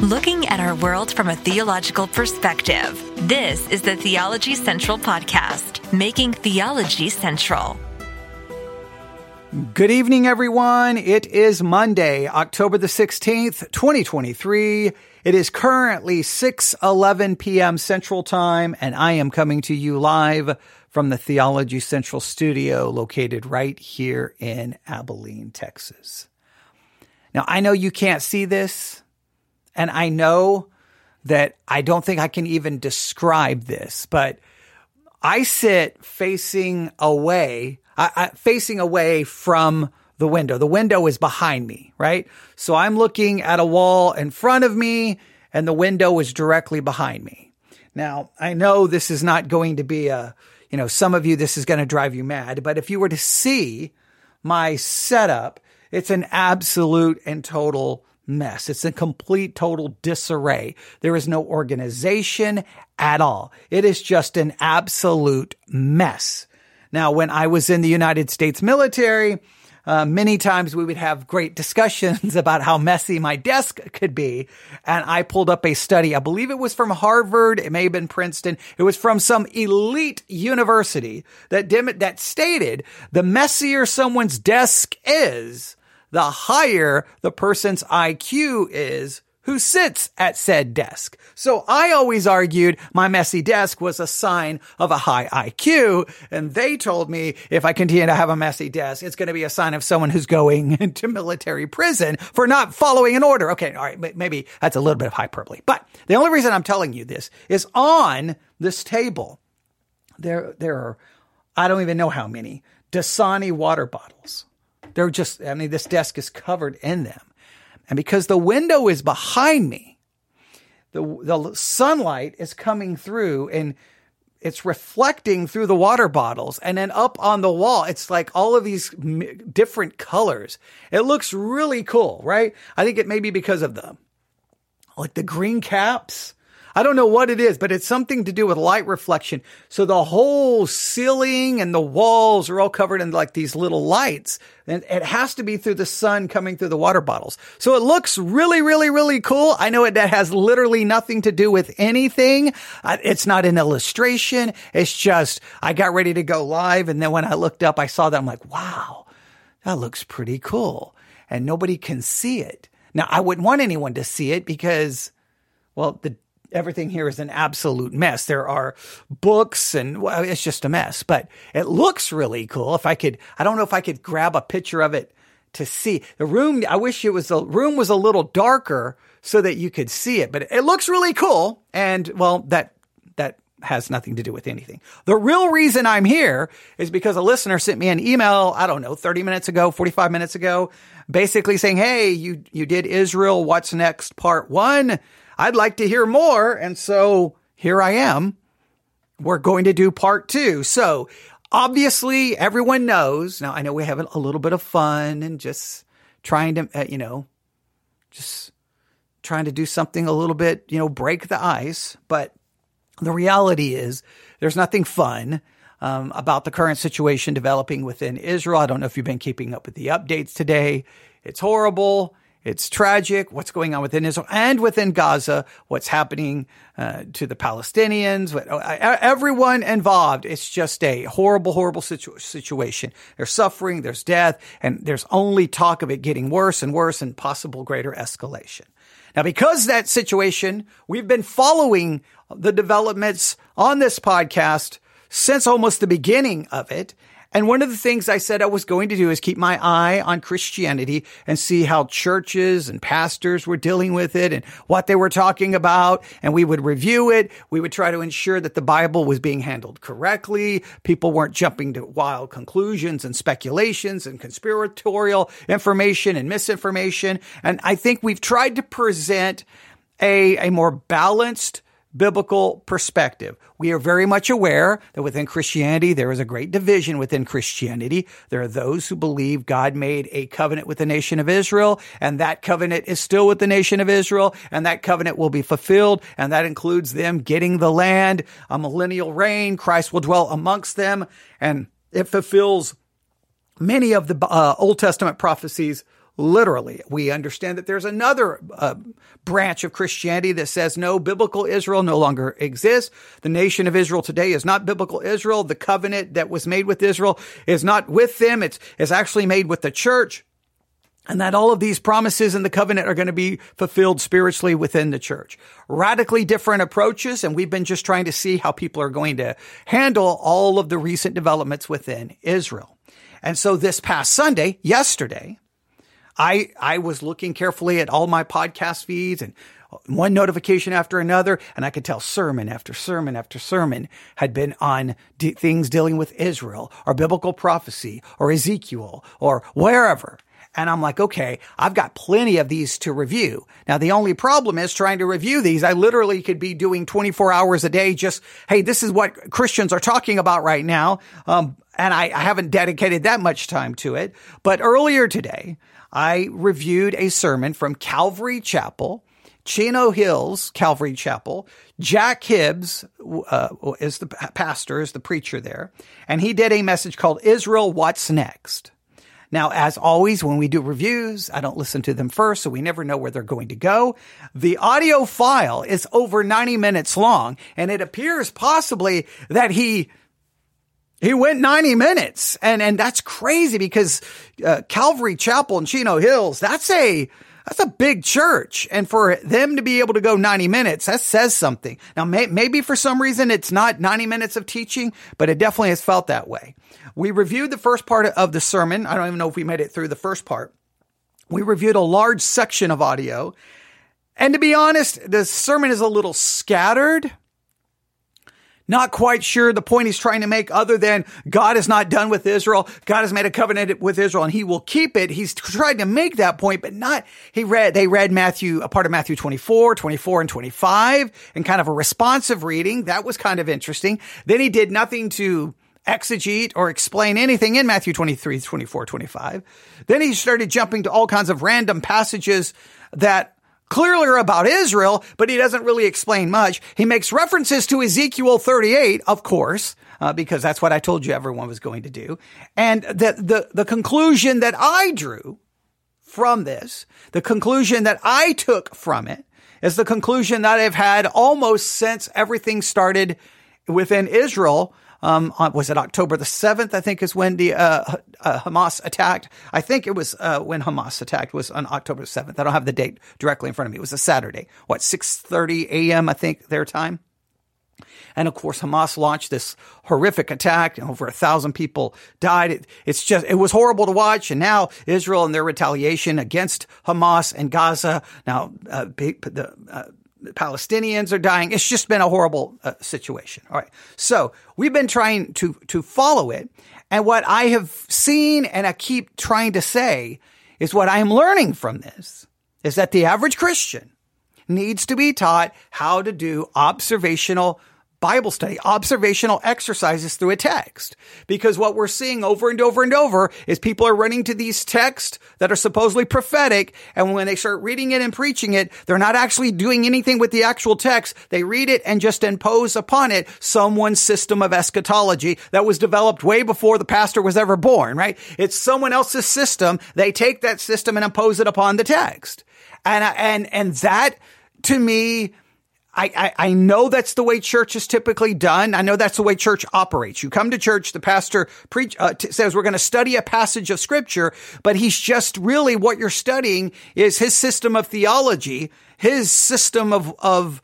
looking at our world from a theological perspective. This is the Theology Central Podcast, making theology central. Good evening, everyone. It is Monday, October the 16th, 2023. It is currently 6:11 p.m. Central Time and I am coming to you live from the Theology Central studio located right here in Abilene, Texas. Now, I know you can't see this, and I know that I don't think I can even describe this, but I sit facing away, I, I, facing away from the window. The window is behind me, right? So I'm looking at a wall in front of me and the window is directly behind me. Now, I know this is not going to be a, you know, some of you, this is going to drive you mad, but if you were to see my setup, it's an absolute and total mess. It's a complete total disarray. There is no organization at all. It is just an absolute mess. Now, when I was in the United States military, uh, many times we would have great discussions about how messy my desk could be. And I pulled up a study. I believe it was from Harvard. It may have been Princeton. It was from some elite university that, that stated the messier someone's desk is, the higher the person's IQ is who sits at said desk. So I always argued my messy desk was a sign of a high IQ. And they told me if I continue to have a messy desk, it's going to be a sign of someone who's going into military prison for not following an order. Okay. All right. Maybe that's a little bit of hyperbole, but the only reason I'm telling you this is on this table, there, there are, I don't even know how many Dasani water bottles. They're just, I mean, this desk is covered in them. And because the window is behind me, the, the sunlight is coming through and it's reflecting through the water bottles. And then up on the wall, it's like all of these different colors. It looks really cool, right? I think it may be because of the, like the green caps I don't know what it is, but it's something to do with light reflection. So the whole ceiling and the walls are all covered in like these little lights. And it has to be through the sun coming through the water bottles. So it looks really, really, really cool. I know it that has literally nothing to do with anything. It's not an illustration. It's just, I got ready to go live. And then when I looked up, I saw that I'm like, wow, that looks pretty cool. And nobody can see it. Now, I wouldn't want anyone to see it because, well, the everything here is an absolute mess. There are books and well, it's just a mess, but it looks really cool. If I could, I don't know if I could grab a picture of it to see the room. I wish it was the room was a little darker so that you could see it, but it looks really cool. And well, that, has nothing to do with anything. The real reason I'm here is because a listener sent me an email, I don't know, 30 minutes ago, 45 minutes ago, basically saying, Hey, you, you did Israel. What's next? Part one. I'd like to hear more. And so here I am. We're going to do part two. So obviously everyone knows. Now I know we have a little bit of fun and just trying to, uh, you know, just trying to do something a little bit, you know, break the ice. But the reality is there's nothing fun. Um, about the current situation developing within Israel. I don't know if you've been keeping up with the updates today. It's horrible. It's tragic what's going on within Israel and within Gaza, what's happening uh, to the Palestinians, what, uh, everyone involved. It's just a horrible, horrible situ- situation. There's suffering, there's death, and there's only talk of it getting worse and worse and possible greater escalation. Now, because that situation, we've been following the developments on this podcast since almost the beginning of it. And one of the things I said I was going to do is keep my eye on Christianity and see how churches and pastors were dealing with it and what they were talking about. And we would review it. We would try to ensure that the Bible was being handled correctly. People weren't jumping to wild conclusions and speculations and conspiratorial information and misinformation. And I think we've tried to present a, a more balanced biblical perspective. We are very much aware that within Christianity, there is a great division within Christianity. There are those who believe God made a covenant with the nation of Israel, and that covenant is still with the nation of Israel, and that covenant will be fulfilled, and that includes them getting the land, a millennial reign. Christ will dwell amongst them, and it fulfills many of the uh, Old Testament prophecies literally. We understand that there's another uh, branch of Christianity that says no, biblical Israel no longer exists. The nation of Israel today is not biblical Israel. The covenant that was made with Israel is not with them. It's, it's actually made with the church. And that all of these promises in the covenant are going to be fulfilled spiritually within the church. Radically different approaches. And we've been just trying to see how people are going to handle all of the recent developments within Israel. And so this past Sunday, yesterday, I, I was looking carefully at all my podcast feeds and one notification after another, and I could tell sermon after sermon after sermon had been on d- things dealing with Israel or biblical prophecy or Ezekiel or wherever. And I'm like, okay, I've got plenty of these to review. Now, the only problem is trying to review these. I literally could be doing 24 hours a day. Just, hey, this is what Christians are talking about right now. Um, and I, I haven't dedicated that much time to it. But earlier today, I reviewed a sermon from Calvary Chapel, Chino Hills Calvary Chapel. Jack Hibbs uh, is the pastor, is the preacher there, and he did a message called Israel What's Next. Now, as always, when we do reviews, I don't listen to them first, so we never know where they're going to go. The audio file is over 90 minutes long, and it appears possibly that he he went 90 minutes and, and that's crazy because, uh, Calvary Chapel in Chino Hills, that's a, that's a big church. And for them to be able to go 90 minutes, that says something. Now, may, maybe for some reason it's not 90 minutes of teaching, but it definitely has felt that way. We reviewed the first part of the sermon. I don't even know if we made it through the first part. We reviewed a large section of audio. And to be honest, the sermon is a little scattered. Not quite sure the point he's trying to make other than God is not done with Israel. God has made a covenant with Israel and he will keep it. He's tried to make that point, but not, he read, they read Matthew, a part of Matthew 24, 24 and 25 and kind of a responsive reading. That was kind of interesting. Then he did nothing to exegete or explain anything in Matthew 23, 24, 25. Then he started jumping to all kinds of random passages that clearly about Israel, but he doesn't really explain much. He makes references to Ezekiel 38, of course, uh, because that's what I told you everyone was going to do. And the, the, the conclusion that I drew from this, the conclusion that I took from it is the conclusion that I've had almost since everything started within Israel um, on, was it October the 7th? I think is when the uh, uh, Hamas attacked. I think it was uh, when Hamas attacked was on October 7th. I don't have the date directly in front of me. It was a Saturday. What 6:30 a.m. I think their time. And of course, Hamas launched this horrific attack, over a thousand people died. It, it's just it was horrible to watch. And now Israel and their retaliation against Hamas and Gaza. Now uh, the uh, Palestinians are dying. It's just been a horrible uh, situation. All right. So we've been trying to, to follow it. And what I have seen and I keep trying to say is what I am learning from this is that the average Christian needs to be taught how to do observational Bible study, observational exercises through a text. Because what we're seeing over and over and over is people are running to these texts that are supposedly prophetic. And when they start reading it and preaching it, they're not actually doing anything with the actual text. They read it and just impose upon it someone's system of eschatology that was developed way before the pastor was ever born, right? It's someone else's system. They take that system and impose it upon the text. And, and, and that to me, I, I, I, know that's the way church is typically done. I know that's the way church operates. You come to church, the pastor preach, uh, t- says we're going to study a passage of scripture, but he's just really what you're studying is his system of theology, his system of, of,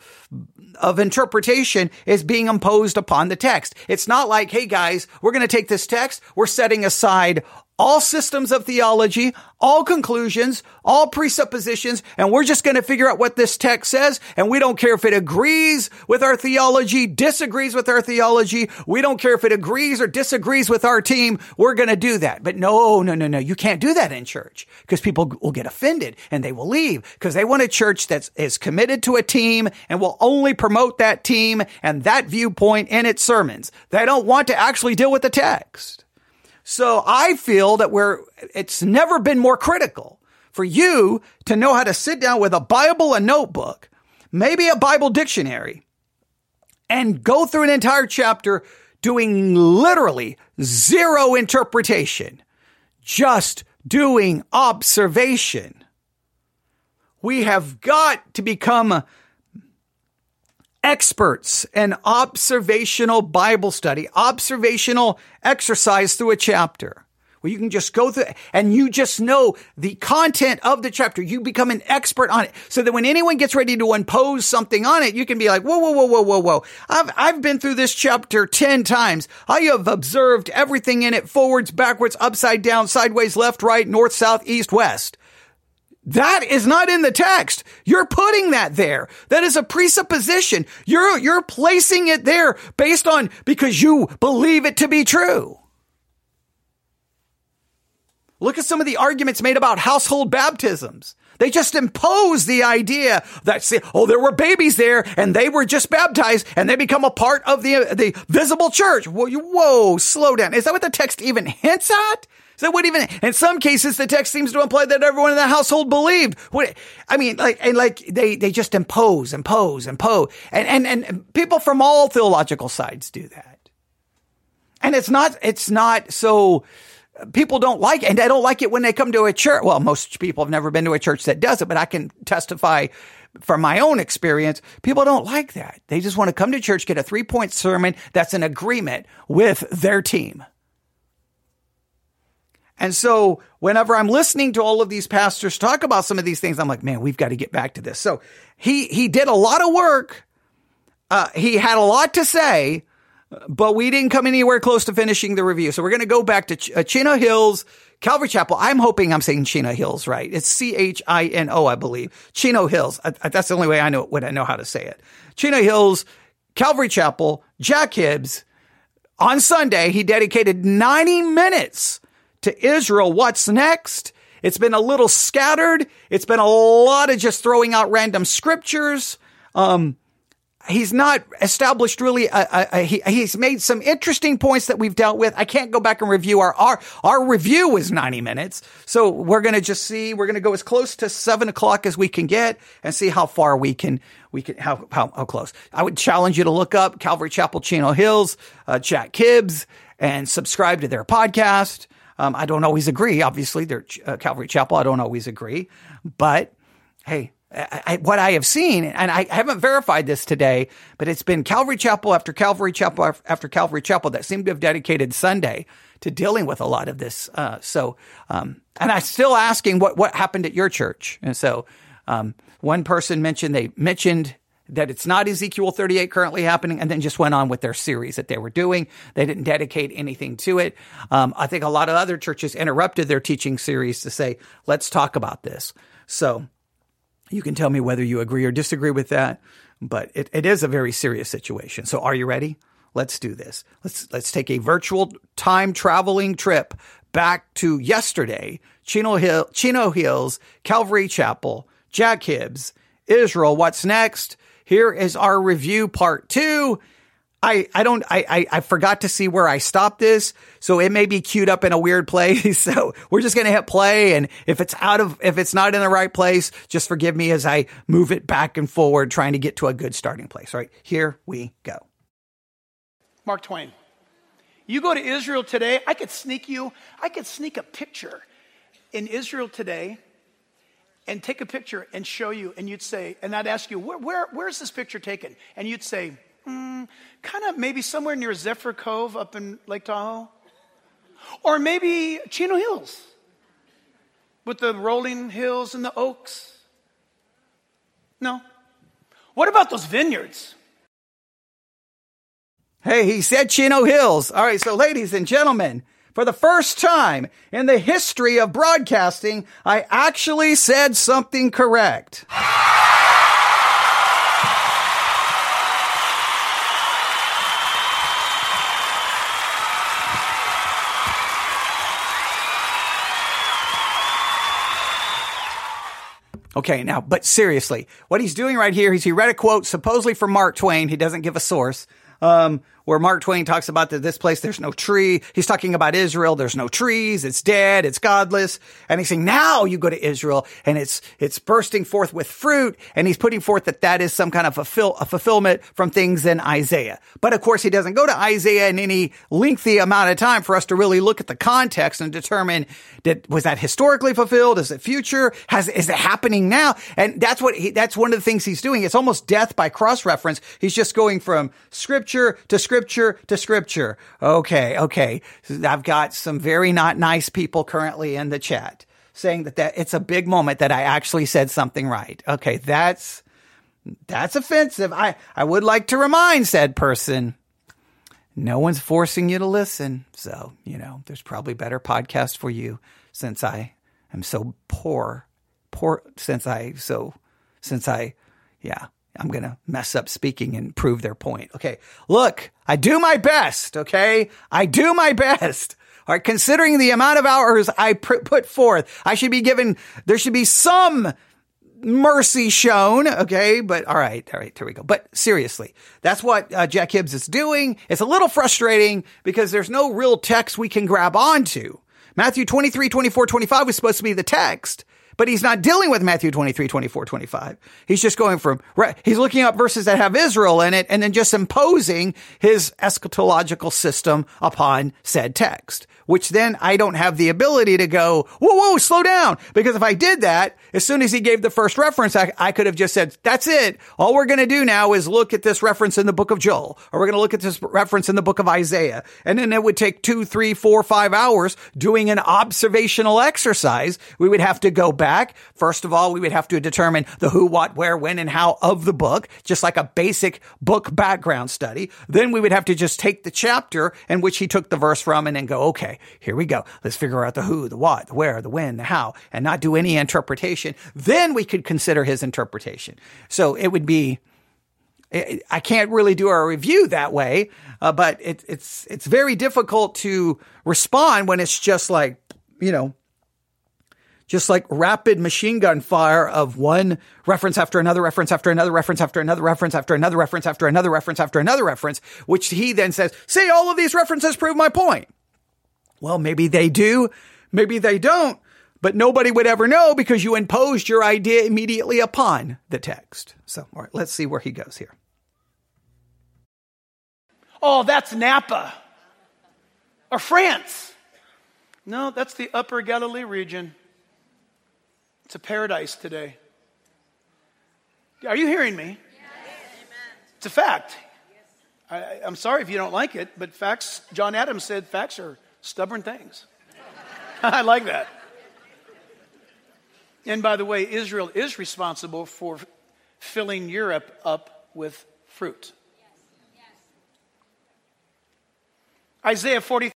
of interpretation is being imposed upon the text. It's not like, hey guys, we're going to take this text, we're setting aside all systems of theology, all conclusions, all presuppositions, and we're just going to figure out what this text says. And we don't care if it agrees with our theology, disagrees with our theology. We don't care if it agrees or disagrees with our team. We're going to do that. But no, no, no, no. You can't do that in church because people will get offended and they will leave because they want a church that is committed to a team and will only promote that team and that viewpoint in its sermons. They don't want to actually deal with the text. So I feel that we're, it's never been more critical for you to know how to sit down with a Bible, a notebook, maybe a Bible dictionary, and go through an entire chapter doing literally zero interpretation. Just doing observation. We have got to become experts in observational Bible study, observational exercise through a chapter. Where you can just go through and you just know the content of the chapter. You become an expert on it. So that when anyone gets ready to impose something on it, you can be like, whoa, whoa, whoa, whoa, whoa, whoa. I've, I've been through this chapter 10 times. I have observed everything in it forwards, backwards, upside down, sideways, left, right, north, south, east, west. That is not in the text. You're putting that there. That is a presupposition. You're, you're placing it there based on because you believe it to be true. Look at some of the arguments made about household baptisms. They just impose the idea that, see, oh, there were babies there and they were just baptized and they become a part of the, the visible church. Whoa, whoa, slow down. Is that what the text even hints at? That what even, in some cases, the text seems to imply that everyone in the household believed. What, I mean, like, and like, they, they just impose, impose, impose. And, and, and people from all theological sides do that. And it's not, it's not so, people don't like it and they don't like it when they come to a church. Well, most people have never been to a church that does it, but I can testify from my own experience. People don't like that. They just want to come to church, get a three point sermon that's in agreement with their team. And so whenever I'm listening to all of these pastors talk about some of these things, I'm like, man, we've got to get back to this. So he, he did a lot of work. Uh, he had a lot to say, but we didn't come anywhere close to finishing the review. So we're going to go back to Ch- uh, Chino Hills, Calvary Chapel. I'm hoping I'm saying Chino Hills right. It's C H I N O, I believe. Chino Hills. I, I, that's the only way I know what I know how to say it. Chino Hills, Calvary Chapel, Jack Hibbs. On Sunday, he dedicated 90 minutes to Israel. What's next? It's been a little scattered. It's been a lot of just throwing out random scriptures. Um, he's not established really. A, a, a, he, he's made some interesting points that we've dealt with. I can't go back and review our our our review was ninety minutes, so we're gonna just see. We're gonna go as close to seven o'clock as we can get and see how far we can we can how how, how close. I would challenge you to look up Calvary Chapel Chino Hills, uh, Jack Hibbs, and subscribe to their podcast. Um, I don't always agree. Obviously, they're uh, Calvary Chapel. I don't always agree, but hey, I, what I have seen, and I haven't verified this today, but it's been Calvary Chapel after Calvary Chapel after Calvary Chapel that seem to have dedicated Sunday to dealing with a lot of this. Uh, so, um, and I'm still asking what what happened at your church. And so, um, one person mentioned they mentioned that it's not Ezekiel 38 currently happening, and then just went on with their series that they were doing. They didn't dedicate anything to it. Um, I think a lot of other churches interrupted their teaching series to say, "Let's talk about this." So. You can tell me whether you agree or disagree with that, but it, it is a very serious situation. So are you ready? Let's do this. Let's let's take a virtual time traveling trip back to yesterday. Chino Hill, Chino Hills, Calvary Chapel, Jack Hibbs, Israel. What's next? Here is our review part two. I, I don't, I, I, I, forgot to see where I stopped this. So it may be queued up in a weird place. So we're just going to hit play. And if it's out of, if it's not in the right place, just forgive me as I move it back and forward, trying to get to a good starting place. All right. Here we go. Mark Twain. You go to Israel today, I could sneak you, I could sneak a picture in Israel today and take a picture and show you. And you'd say, and I'd ask you, where, where where's this picture taken? And you'd say, mm, kind of maybe somewhere near Zephyr Cove up in Lake Tahoe. Or maybe Chino Hills with the rolling hills and the oaks. No. What about those vineyards? Hey, he said Chino Hills. All right, so ladies and gentlemen, for the first time in the history of broadcasting, I actually said something correct. Okay, now, but seriously, what he's doing right here is he read a quote supposedly from Mark Twain. He doesn't give a source. Um, where Mark Twain talks about that this place, there's no tree. He's talking about Israel. There's no trees. It's dead. It's godless. And he's saying, now you go to Israel and it's, it's bursting forth with fruit. And he's putting forth that that is some kind of fulfill, a fulfillment from things in Isaiah. But of course, he doesn't go to Isaiah in any lengthy amount of time for us to really look at the context and determine that was that historically fulfilled? Is it future? Has, is it happening now? And that's what he, that's one of the things he's doing. It's almost death by cross reference. He's just going from scripture to scripture to scripture. Okay. Okay. I've got some very not nice people currently in the chat saying that, that it's a big moment that I actually said something right. Okay. That's, that's offensive. I, I would like to remind said person, no one's forcing you to listen. So, you know, there's probably better podcasts for you since I am so poor, poor, since I, so, since I, yeah, I'm going to mess up speaking and prove their point. Okay. Look, I do my best. Okay. I do my best. All right. Considering the amount of hours I pr- put forth, I should be given, there should be some mercy shown. Okay. But all right. All right. Here we go. But seriously, that's what uh, Jack Hibbs is doing. It's a little frustrating because there's no real text we can grab onto. Matthew 23, 24, 25 was supposed to be the text but he's not dealing with Matthew 23, 24, 25. He's just going from, he's looking up verses that have Israel in it and then just imposing his eschatological system upon said text which then I don't have the ability to go, whoa, whoa, slow down. Because if I did that, as soon as he gave the first reference, I, I could have just said, that's it. All we're going to do now is look at this reference in the book of Joel, or we're going to look at this reference in the book of Isaiah. And then it would take two, three, four, five hours doing an observational exercise. We would have to go back. First of all, we would have to determine the who, what, where, when, and how of the book, just like a basic book background study. Then we would have to just take the chapter in which he took the verse from and then go, okay, here we go. Let's figure out the who, the what, the where, the when, the how, and not do any interpretation. Then we could consider his interpretation. So it would be, I can't really do a review that way, uh, but it, it's it's very difficult to respond when it's just like you know, just like rapid machine gun fire of one reference after another reference after another reference after another reference after another reference after another reference after another reference, which he then says, "See, all of these references prove my point." Well, maybe they do, maybe they don't, but nobody would ever know because you imposed your idea immediately upon the text. So, all right, let's see where he goes here. Oh, that's Napa or France. No, that's the upper Galilee region. It's a paradise today. Are you hearing me? Yes. It's a fact. I, am sorry if you don't like it, but facts, John Adams said facts are Stubborn things. I like that. And by the way, Israel is responsible for filling Europe up with fruit. Isaiah 40.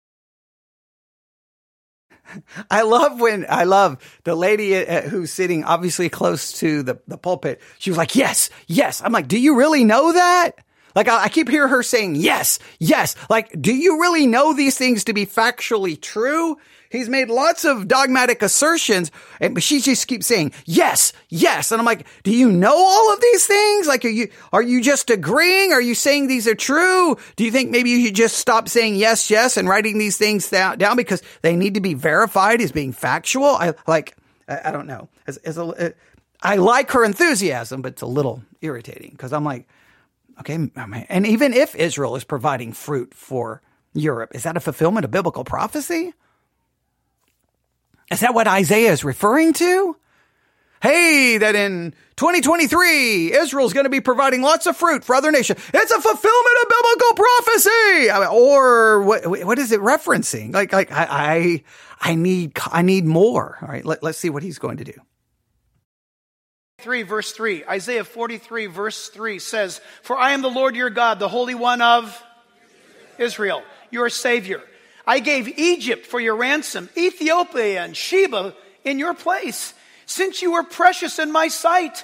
I love when I love the lady who's sitting obviously close to the, the pulpit. She was like, yes, yes. I'm like, do you really know that? Like I, I keep hearing her saying, yes, yes. Like, do you really know these things to be factually true? He's made lots of dogmatic assertions, and she just keeps saying yes, yes. And I'm like, do you know all of these things? Like, are you are you just agreeing? Are you saying these are true? Do you think maybe you should just stop saying yes, yes, and writing these things down, because they need to be verified as being factual? I like, I, I don't know. As, as a, uh, I like her enthusiasm, but it's a little irritating because I'm like, Okay. Oh, and even if Israel is providing fruit for Europe, is that a fulfillment of biblical prophecy? Is that what Isaiah is referring to? Hey, that in 2023, Israel's going to be providing lots of fruit for other nations. It's a fulfillment of biblical prophecy. I mean, or what, what is it referencing? Like, like I, I, I need, I need more. All right. Let, let's see what he's going to do. 3 verse 3. Isaiah 43 verse 3 says, For I am the Lord your God, the Holy One of Israel, your Savior. I gave Egypt for your ransom, Ethiopia and Sheba in your place. Since you were precious in my sight,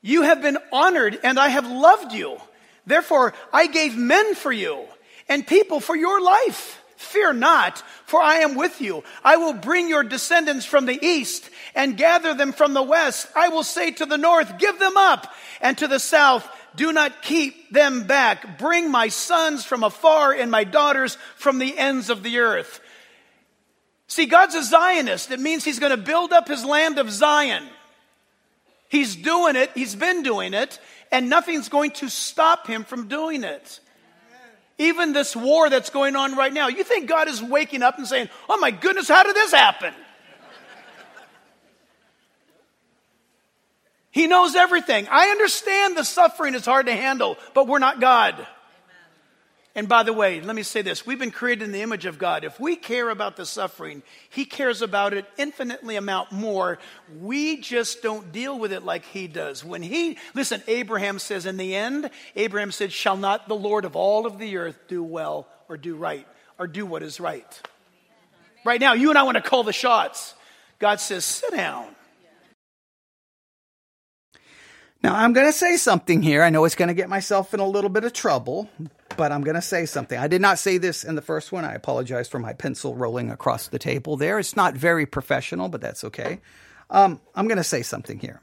you have been honored and I have loved you. Therefore, I gave men for you and people for your life. Fear not, for I am with you. I will bring your descendants from the east and gather them from the west. I will say to the north, give them up, and to the south, Do not keep them back. Bring my sons from afar and my daughters from the ends of the earth. See, God's a Zionist. It means He's going to build up His land of Zion. He's doing it, He's been doing it, and nothing's going to stop Him from doing it. Even this war that's going on right now, you think God is waking up and saying, Oh my goodness, how did this happen? He knows everything. I understand the suffering is hard to handle, but we're not God. And by the way, let me say this. We've been created in the image of God. If we care about the suffering, He cares about it infinitely amount more. We just don't deal with it like He does. When He, listen, Abraham says in the end, Abraham said, Shall not the Lord of all of the earth do well or do right or do what is right? Right now, you and I want to call the shots. God says, Sit down. Now, I'm going to say something here. I know it's going to get myself in a little bit of trouble, but I'm going to say something. I did not say this in the first one. I apologize for my pencil rolling across the table there. It's not very professional, but that's okay. Um, I'm going to say something here.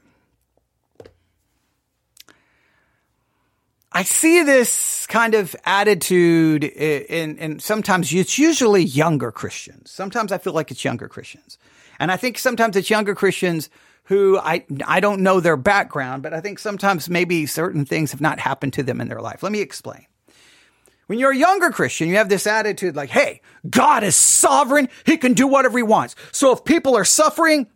I see this kind of attitude in, in sometimes it's usually younger Christians. Sometimes I feel like it's younger Christians. And I think sometimes it's younger Christians who I, I don't know their background, but I think sometimes maybe certain things have not happened to them in their life. Let me explain. When you're a younger Christian, you have this attitude like, hey, God is sovereign. He can do whatever he wants. So if people are suffering,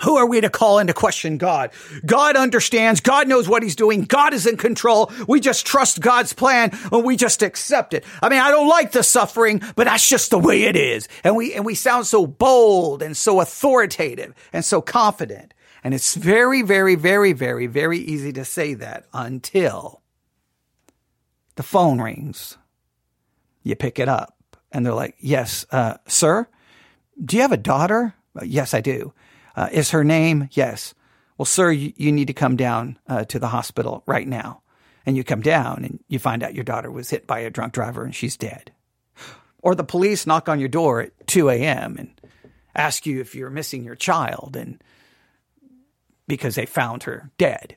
who are we to call into question God? God understands. God knows what he's doing. God is in control. We just trust God's plan and we just accept it. I mean, I don't like the suffering, but that's just the way it is. And we, and we sound so bold and so authoritative and so confident. And it's very, very, very, very, very easy to say that until the phone rings. You pick it up and they're like, yes, uh, sir, do you have a daughter? Yes, I do. Uh, is her name? Yes. Well, sir, you, you need to come down uh, to the hospital right now. And you come down and you find out your daughter was hit by a drunk driver and she's dead. Or the police knock on your door at 2 a.m. and ask you if you're missing your child and because they found her dead.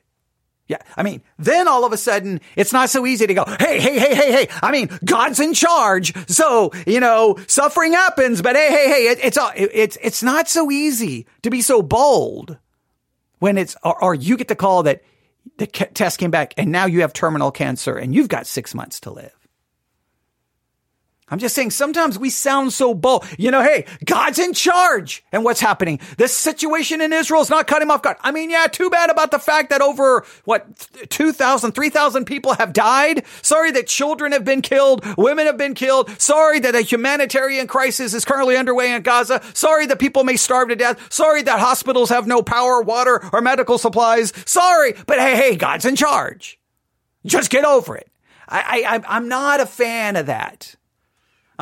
Yeah. I mean, then all of a sudden, it's not so easy to go, hey, hey, hey, hey, hey. I mean, God's in charge. So, you know, suffering happens, but hey, hey, hey, it, it's, it, it's, it's not so easy to be so bold when it's, or, or you get the call that the test came back and now you have terminal cancer and you've got six months to live. I'm just saying sometimes we sound so bold. You know, hey, God's in charge. And what's happening? This situation in Israel is not cutting off God. I mean, yeah, too bad about the fact that over, what, 2,000, 3,000 people have died. Sorry that children have been killed. Women have been killed. Sorry that a humanitarian crisis is currently underway in Gaza. Sorry that people may starve to death. Sorry that hospitals have no power, water, or medical supplies. Sorry. But hey, hey, God's in charge. Just get over it. I, I, I'm not a fan of that.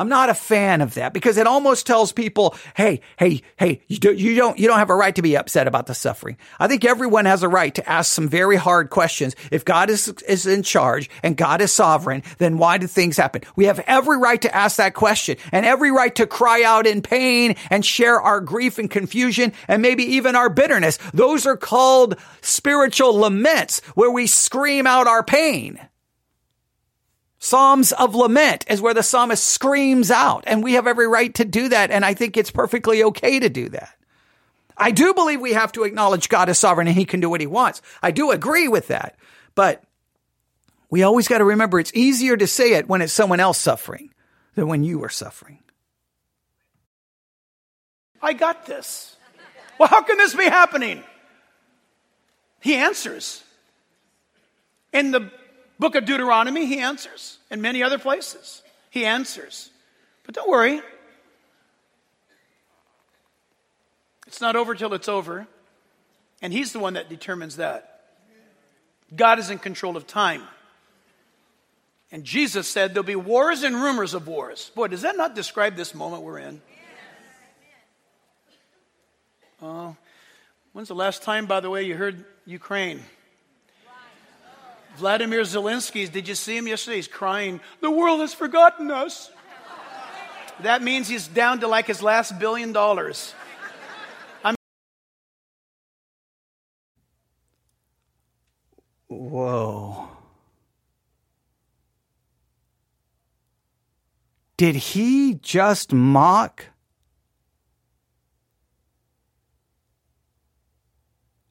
I'm not a fan of that because it almost tells people, hey, hey, hey, you, do, you don't, you don't have a right to be upset about the suffering. I think everyone has a right to ask some very hard questions. If God is, is in charge and God is sovereign, then why do things happen? We have every right to ask that question and every right to cry out in pain and share our grief and confusion and maybe even our bitterness. Those are called spiritual laments where we scream out our pain. Psalms of lament is where the psalmist screams out, and we have every right to do that. And I think it's perfectly okay to do that. I do believe we have to acknowledge God is sovereign and he can do what he wants. I do agree with that. But we always got to remember it's easier to say it when it's someone else suffering than when you are suffering. I got this. Well, how can this be happening? He answers. In the Book of Deuteronomy, he answers. In many other places, he answers. But don't worry. It's not over till it's over. And he's the one that determines that. God is in control of time. And Jesus said there'll be wars and rumors of wars. Boy, does that not describe this moment we're in? Oh, when's the last time, by the way, you heard Ukraine? Vladimir Zelensky's, did you see him yesterday? He's crying, The world has forgotten us. That means he's down to like his last billion dollars. I'm Whoa. Did he just mock?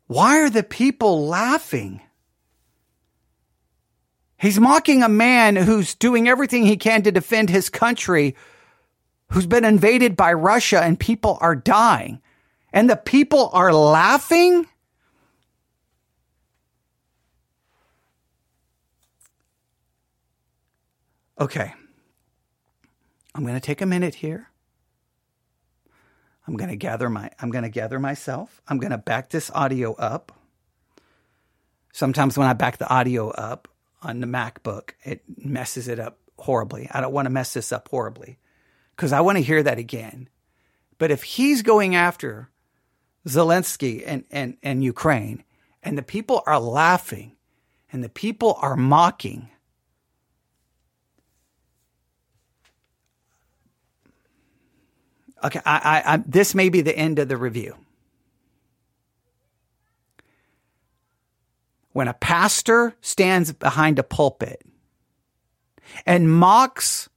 Why are the people laughing? He's mocking a man who's doing everything he can to defend his country, who's been invaded by Russia and people are dying. And the people are laughing? Okay. I'm going to take a minute here. I'm going to gather my I'm going to gather myself. I'm going to back this audio up. Sometimes when I back the audio up on the MacBook, it messes it up horribly. I don't want to mess this up horribly because I want to hear that again. But if he's going after Zelensky and, and, and Ukraine, and the people are laughing and the people are mocking, Okay, I, I, I, this may be the end of the review. When a pastor stands behind a pulpit and mocks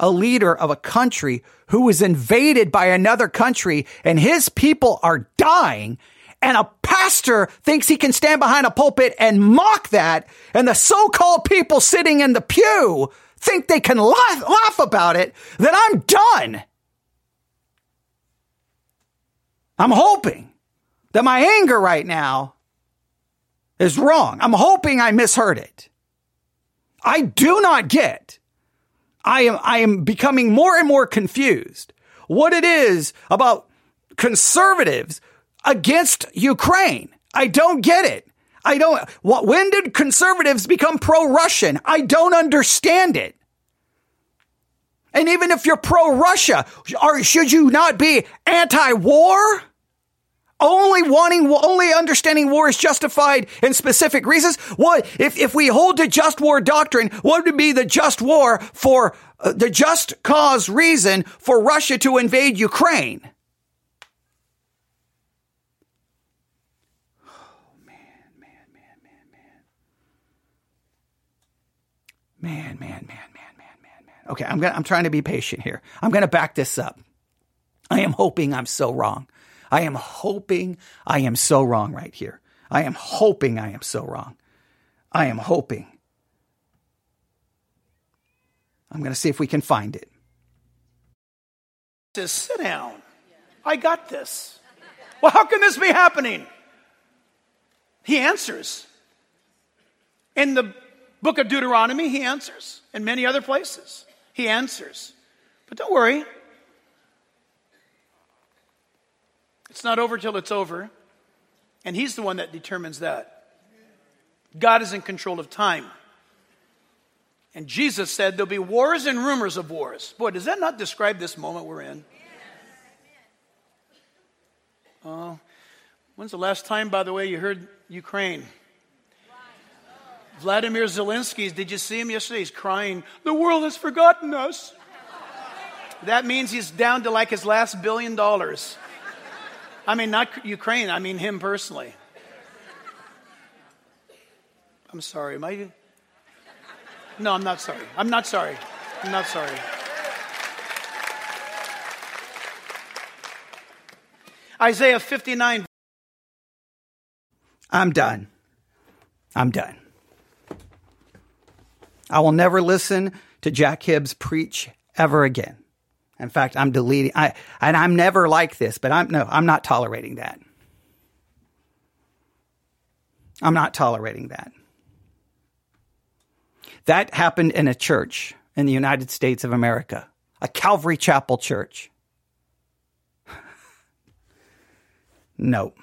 a leader of a country who was invaded by another country and his people are dying, and a pastor thinks he can stand behind a pulpit and mock that, and the so called people sitting in the pew think they can laugh, laugh about it, then I'm done. I'm hoping that my anger right now is wrong. I'm hoping I misheard it. I do not get. I am, I am becoming more and more confused what it is about conservatives against Ukraine. I don't get it. I don't, what, when did conservatives become pro-Russian? I don't understand it. And even if you're pro Russia, should you not be anti war? Only wanting, only understanding war is justified in specific reasons. What if, if we hold to just war doctrine? What would be the just war for uh, the just cause reason for Russia to invade Ukraine? Oh man, man, man, man, man, man, man, man, man. Man, man. Okay, I'm gonna, I'm trying to be patient here. I'm going to back this up. I am hoping I'm so wrong. I am hoping I am so wrong right here. I am hoping I am so wrong. I am hoping. I'm going to see if we can find it. Says, sit down. I got this. Well, how can this be happening? He answers. In the book of Deuteronomy, he answers. In many other places. He answers. But don't worry. It's not over till it's over. And He's the one that determines that. God is in control of time. And Jesus said there'll be wars and rumors of wars. Boy, does that not describe this moment we're in? Oh, when's the last time, by the way, you heard Ukraine? Vladimir Zelensky, did you see him yesterday? He's crying, The world has forgotten us. That means he's down to like his last billion dollars. I mean, not Ukraine, I mean him personally. I'm sorry. Am I? No, I'm not sorry. I'm not sorry. I'm not sorry. Isaiah 59. I'm done. I'm done. I will never listen to Jack Hibbs preach ever again. In fact, I'm deleting. I and I'm never like this, but I'm no, I'm not tolerating that. I'm not tolerating that. That happened in a church in the United States of America, a Calvary Chapel church. no.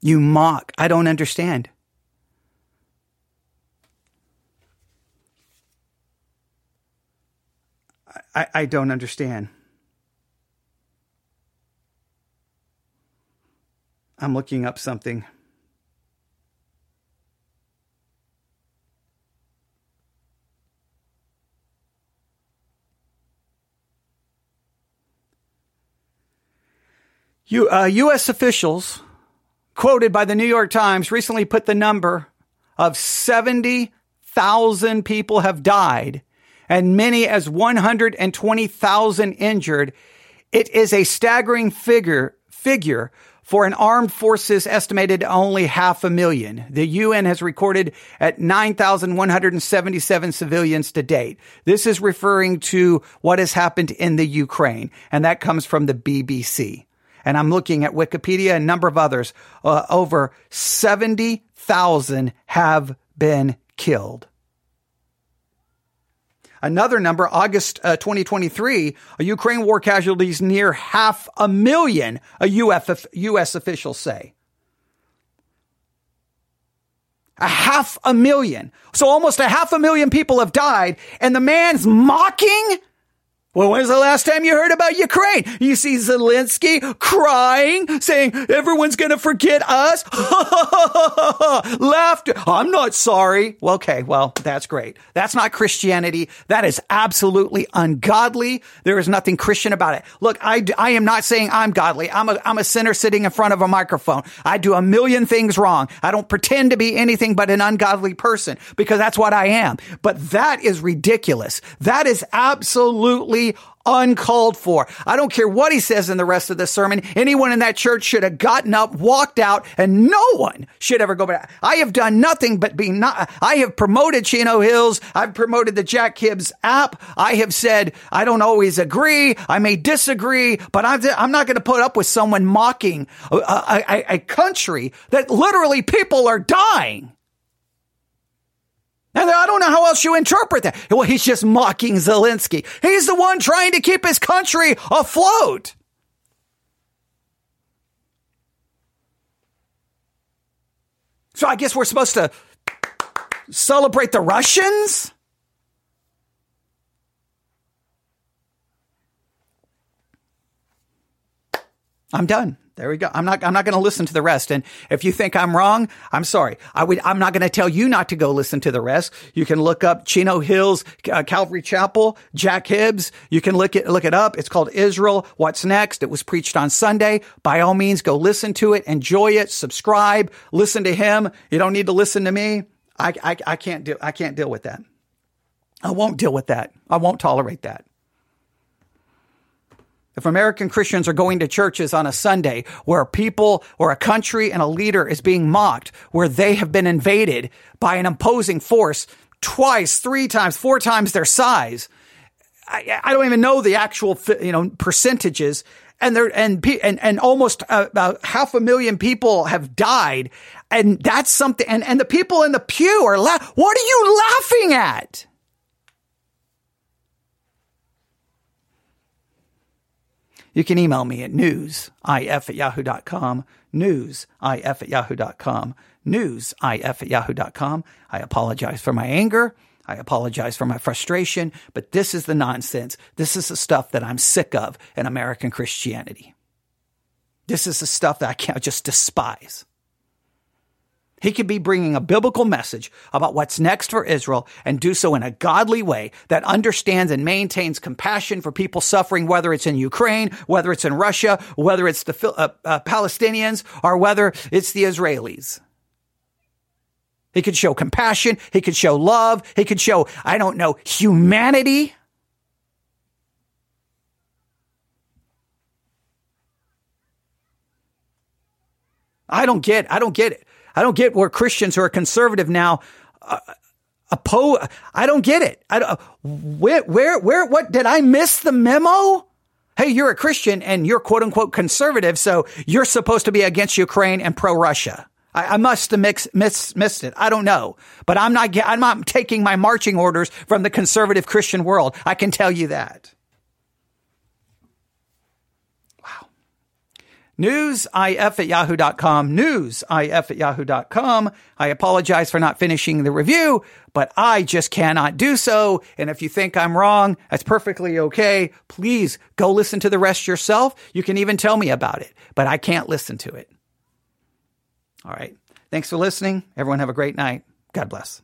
You mock. I don't understand. I, I don't understand. I'm looking up something. U, uh, U.S. officials quoted by the New York Times recently put the number of 70,000 people have died and many as 120,000 injured, it is a staggering figure, figure for an armed forces estimated only half a million. The UN has recorded at 9,177 civilians to date. This is referring to what has happened in the Ukraine, and that comes from the BBC. And I'm looking at Wikipedia and a number of others. Uh, over 70,000 have been killed. Another number, August uh, 2023, Ukraine war casualties near half a million, a UF, U.S. officials say. A half a million. So almost a half a million people have died, and the man's mocking well, when's the last time you heard about Ukraine? You see Zelensky crying, saying everyone's going to forget us. Laughter. I'm not sorry. Well, okay. Well, that's great. That's not Christianity. That is absolutely ungodly. There is nothing Christian about it. Look, I, I am not saying I'm godly. I'm a, I'm a sinner sitting in front of a microphone. I do a million things wrong. I don't pretend to be anything but an ungodly person because that's what I am. But that is ridiculous. That is absolutely uncalled for. I don't care what he says in the rest of the sermon. Anyone in that church should have gotten up, walked out, and no one should ever go back. I have done nothing but be not, I have promoted Chino Hills. I've promoted the Jack Hibbs app. I have said, I don't always agree. I may disagree, but I'm, I'm not going to put up with someone mocking a, a, a country that literally people are dying. And I don't know how else you interpret that. Well, he's just mocking Zelensky. He's the one trying to keep his country afloat. So I guess we're supposed to celebrate the Russians? I'm done. There we go. I'm not, I'm not going to listen to the rest. And if you think I'm wrong, I'm sorry. I would, I'm not going to tell you not to go listen to the rest. You can look up Chino Hills, uh, Calvary Chapel, Jack Hibbs. You can look it, look it up. It's called Israel. What's next? It was preached on Sunday. By all means, go listen to it, enjoy it, subscribe, listen to him. You don't need to listen to me. I, I, I can't do, I can't deal with that. I won't deal with that. I won't tolerate that. If American Christians are going to churches on a Sunday where people or a country and a leader is being mocked, where they have been invaded by an imposing force twice, three times, four times their size, I, I don't even know the actual, you know, percentages. And there, and, and, and almost uh, about half a million people have died. And that's something, and, and the people in the pew are la- what are you laughing at? You can email me at newsif at yahoo.com, newsif at yahoo.com, newsif at yahoo.com. I apologize for my anger. I apologize for my frustration, but this is the nonsense. This is the stuff that I'm sick of in American Christianity. This is the stuff that I can't just despise. He could be bringing a biblical message about what's next for Israel and do so in a godly way that understands and maintains compassion for people suffering, whether it's in Ukraine, whether it's in Russia, whether it's the uh, uh, Palestinians, or whether it's the Israelis. He could show compassion. He could show love. He could show, I don't know, humanity. I don't get, I don't get it. I don't get where Christians who are conservative now uh, oppose. I don't get it. I don't, where, where, where, what did I miss the memo? Hey, you're a Christian and you're quote unquote conservative, so you're supposed to be against Ukraine and pro Russia. I, I, must have mix, miss, missed it. I don't know, but I'm not. I'm not taking my marching orders from the conservative Christian world. I can tell you that. Newsif at yahoo.com, newsif at yahoo.com. I apologize for not finishing the review, but I just cannot do so. And if you think I'm wrong, that's perfectly okay. Please go listen to the rest yourself. You can even tell me about it, but I can't listen to it. All right. Thanks for listening. Everyone have a great night. God bless.